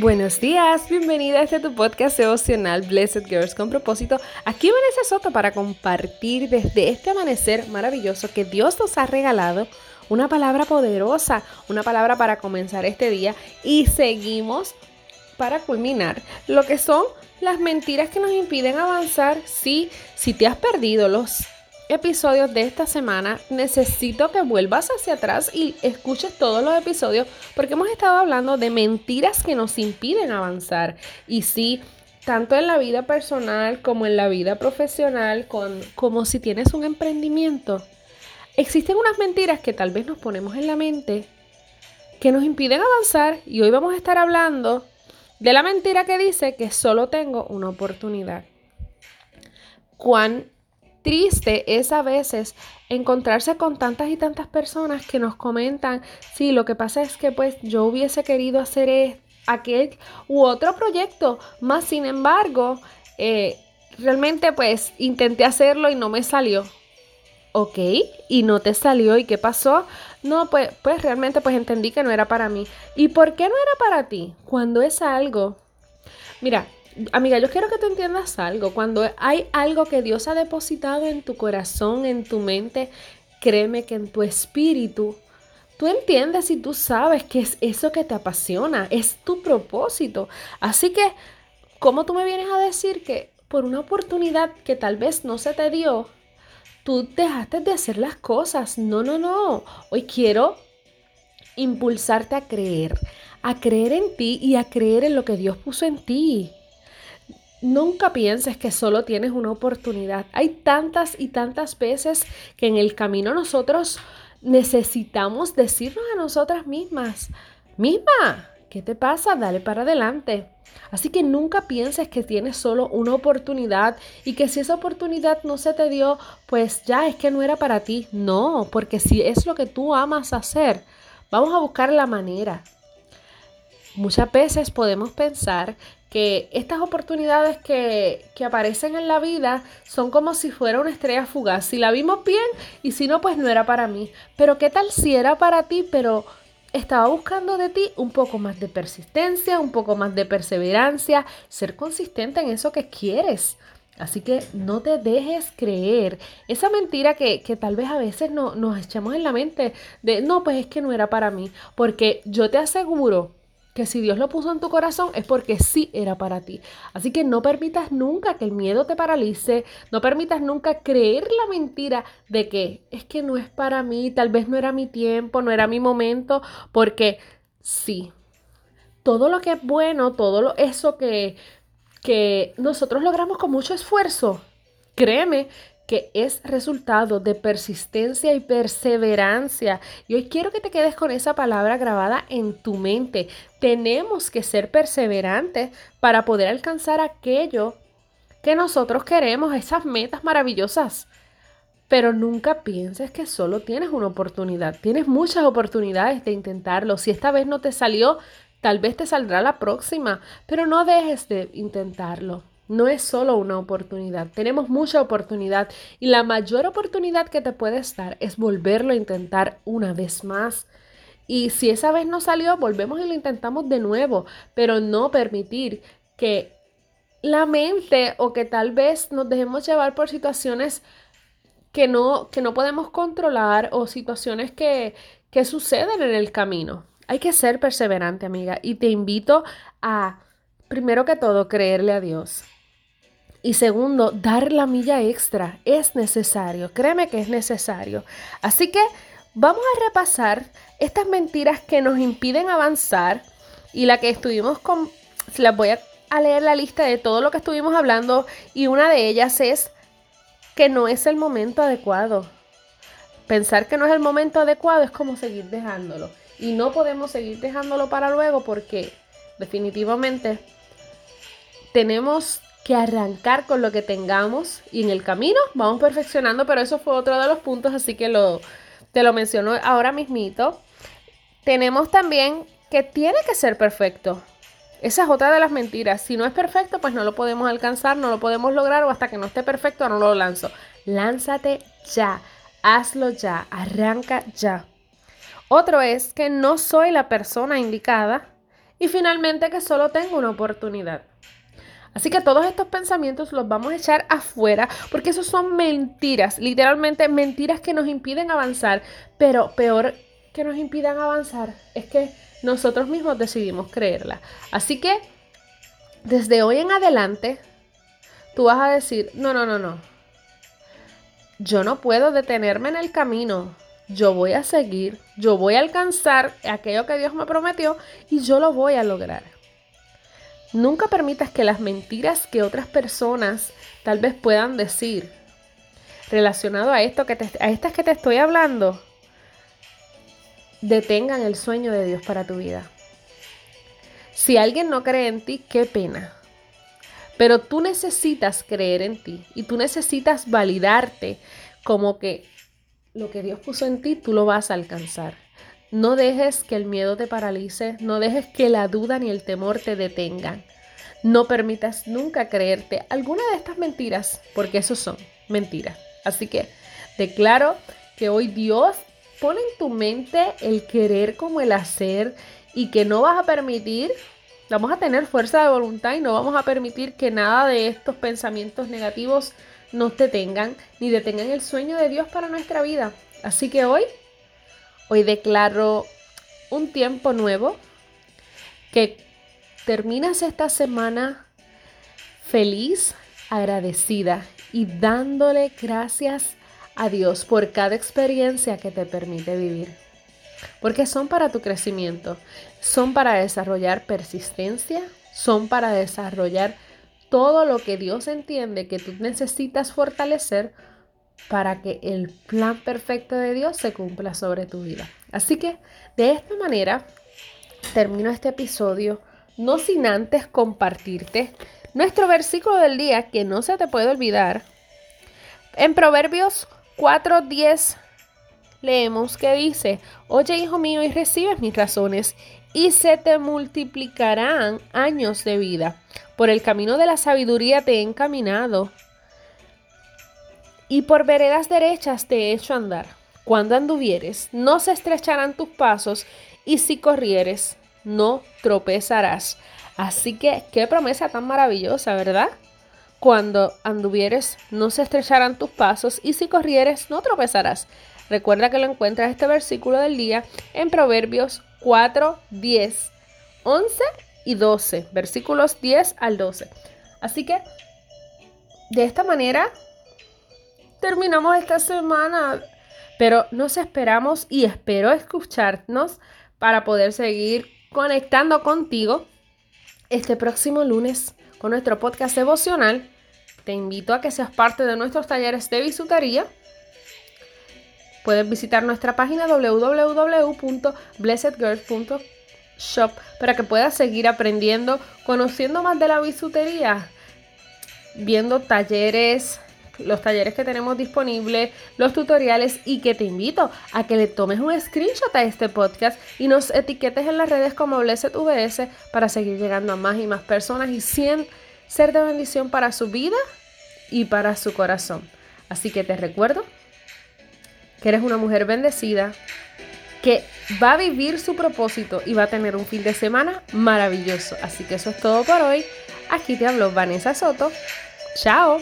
Buenos días, bienvenida a este tu podcast devocional Blessed Girls con propósito. Aquí Vanessa Soto para compartir desde este amanecer maravilloso que Dios nos ha regalado una palabra poderosa, una palabra para comenzar este día y seguimos para culminar lo que son las mentiras que nos impiden avanzar. Sí, si te has perdido los episodios de esta semana, necesito que vuelvas hacia atrás y escuches todos los episodios porque hemos estado hablando de mentiras que nos impiden avanzar. Y sí, tanto en la vida personal como en la vida profesional, con, como si tienes un emprendimiento, existen unas mentiras que tal vez nos ponemos en la mente que nos impiden avanzar y hoy vamos a estar hablando de la mentira que dice que solo tengo una oportunidad. Cuán triste es a veces encontrarse con tantas y tantas personas que nos comentan, sí, lo que pasa es que pues yo hubiese querido hacer aquel u otro proyecto, más sin embargo, eh, realmente pues intenté hacerlo y no me salió. Ok, y no te salió, ¿y qué pasó? No, pues, pues realmente pues entendí que no era para mí. ¿Y por qué no era para ti? Cuando es algo... Mira, amiga, yo quiero que tú entiendas algo. Cuando hay algo que Dios ha depositado en tu corazón, en tu mente, créeme que en tu espíritu, tú entiendes y tú sabes que es eso que te apasiona, es tu propósito. Así que, ¿cómo tú me vienes a decir que por una oportunidad que tal vez no se te dio, tú dejaste de hacer las cosas? No, no, no. Hoy quiero impulsarte a creer, a creer en ti y a creer en lo que Dios puso en ti. Nunca pienses que solo tienes una oportunidad. Hay tantas y tantas veces que en el camino nosotros necesitamos decirnos a nosotras mismas, misma, ¿qué te pasa? Dale para adelante. Así que nunca pienses que tienes solo una oportunidad y que si esa oportunidad no se te dio, pues ya es que no era para ti. No, porque si es lo que tú amas hacer, vamos a buscar la manera. Muchas veces podemos pensar que estas oportunidades que, aparecen en la vida son como si fuera una estrella fugaz. Si la vimos bien y si no, pues no era para mí. Pero ¿qué tal si era para ti, pero estaba buscando de ti un poco más de persistencia, un poco más de perseverancia, ser consistente en eso que quieres? Así que no te dejes creer esa mentira que, que tal vez a veces no, nos echamos en la mente de, no, pues es que no era para mí, porque yo te aseguro que si Dios lo puso en tu corazón es porque sí era para ti. Así que no permitas nunca que el miedo te paralice, no permitas nunca creer la mentira de que es que no es para mí, tal vez no era mi tiempo, no era mi momento, porque sí, todo lo que es bueno, todo lo, eso que, que nosotros logramos con mucho esfuerzo, créeme que es resultado de persistencia y perseverancia. Y hoy quiero que te quedes con esa palabra grabada en tu mente. Tenemos que ser perseverantes para poder alcanzar aquello que nosotros queremos, esas metas maravillosas. Pero nunca pienses que solo tienes una oportunidad. Tienes muchas oportunidades de intentarlo. Si esta vez no te salió, tal vez te saldrá la próxima, pero no dejes de intentarlo. No es solo una oportunidad, tenemos mucha oportunidad y la mayor oportunidad que te puedes dar es volverlo a intentar una vez más. Y si esa vez no salió, volvemos y lo intentamos de nuevo, pero no permitir que la mente o que tal vez nos dejemos llevar por situaciones que no, que no podemos controlar o situaciones que, que suceden en el camino. Hay que ser perseverante, amiga, y te invito a, primero que todo, creerle a Dios. Y segundo, dar la milla extra es necesario, créeme que es necesario. Así que vamos a repasar estas mentiras que nos impiden avanzar y la que estuvimos con, las voy a, leer la lista de todo lo que estuvimos hablando y una de ellas es que no es el momento adecuado. Pensar que no es el momento adecuado es como seguir dejándolo. Y no podemos seguir dejándolo para luego porque definitivamente tenemos que arrancar con lo que tengamos y en el camino vamos perfeccionando, pero eso fue otro de los puntos, así que te lo menciono ahora mismito. Tenemos también que tiene que ser perfecto. Esa es otra de las mentiras. Si no es perfecto, pues no lo podemos alcanzar, no lo podemos lograr o hasta que no esté perfecto no lo lanzo. Lánzate ya, hazlo ya, arranca ya. Otro es que no soy la persona indicada Y finalmente que solo tengo una oportunidad. Así que todos estos pensamientos los vamos a echar afuera porque esos son mentiras, literalmente mentiras que nos impiden avanzar, pero peor que nos impidan avanzar es que nosotros mismos decidimos creerla. Así que desde hoy en adelante, tú vas a decir, no, no, no, no. Yo no puedo detenerme en el camino. Yo voy a seguir, yo voy a alcanzar aquello que Dios me prometió y yo lo voy a lograr. Nunca permitas que las mentiras que otras personas tal vez puedan decir relacionado a esto que a estas que te estoy hablando detengan el sueño de Dios para tu vida. Si alguien no cree en ti, qué pena. Pero tú necesitas creer en ti y tú necesitas validarte como que lo que Dios puso en ti, tú lo vas a alcanzar. No dejes que el miedo te paralice, no dejes que la duda ni el temor te detengan. No permitas nunca creerte alguna de estas mentiras, porque eso son mentiras. Así que declaro que hoy Dios pone en tu mente el querer como el hacer y que no vas a permitir, vamos a tener fuerza de voluntad y no vamos a permitir que nada de estos pensamientos negativos nos detengan ni detengan el sueño de Dios para nuestra vida. Así que hoy, hoy declaro un tiempo nuevo que terminas esta semana feliz, agradecida y dándole gracias a Dios por cada experiencia que te permite vivir. Porque son para tu crecimiento, son para desarrollar persistencia, son para desarrollar todo lo que Dios entiende que tú necesitas fortalecer para que el plan perfecto de Dios se cumpla sobre tu vida. Así que de esta manera termino este episodio, no sin antes compartirte nuestro versículo del día que no se te puede olvidar. En Proverbios 4.10 leemos que dice, oye hijo mío y recibes mis razones y se te multiplicarán años de vida. Por el camino de la sabiduría te he encaminado y por veredas derechas te he hecho andar. Cuando anduvieres, no se estrecharán tus pasos y si corrieres, no tropezarás. Así que, qué promesa tan maravillosa, ¿verdad? Cuando anduvieres, no se estrecharán tus pasos, y si corrieres, no tropezarás. Recuerda que lo encuentras este versículo del día en Proverbios 4, 10, 11 y 12, versículos 10 al 12. Así que, de esta manera, terminamos esta semana, pero nos esperamos y espero escucharnos para poder seguir conectando contigo este próximo lunes con nuestro podcast devocional. Te invito a que seas parte de nuestros talleres de bisutería. Puedes visitar nuestra página www.blessedgirls.shop para que puedas seguir aprendiendo, conociendo más de la bisutería, viendo talleres, los talleres que tenemos disponibles, los tutoriales y que te invito a que le tomes un screenshot a este podcast y nos etiquetes en las redes como VS para seguir llegando a más y más personas y 100 ser de bendición para su vida y para su corazón. Así que te recuerdo que eres una mujer bendecida, que va a vivir su propósito y va a tener un fin de semana maravilloso. Así que eso es todo por hoy. Aquí te hablo Vanessa Soto. Chao.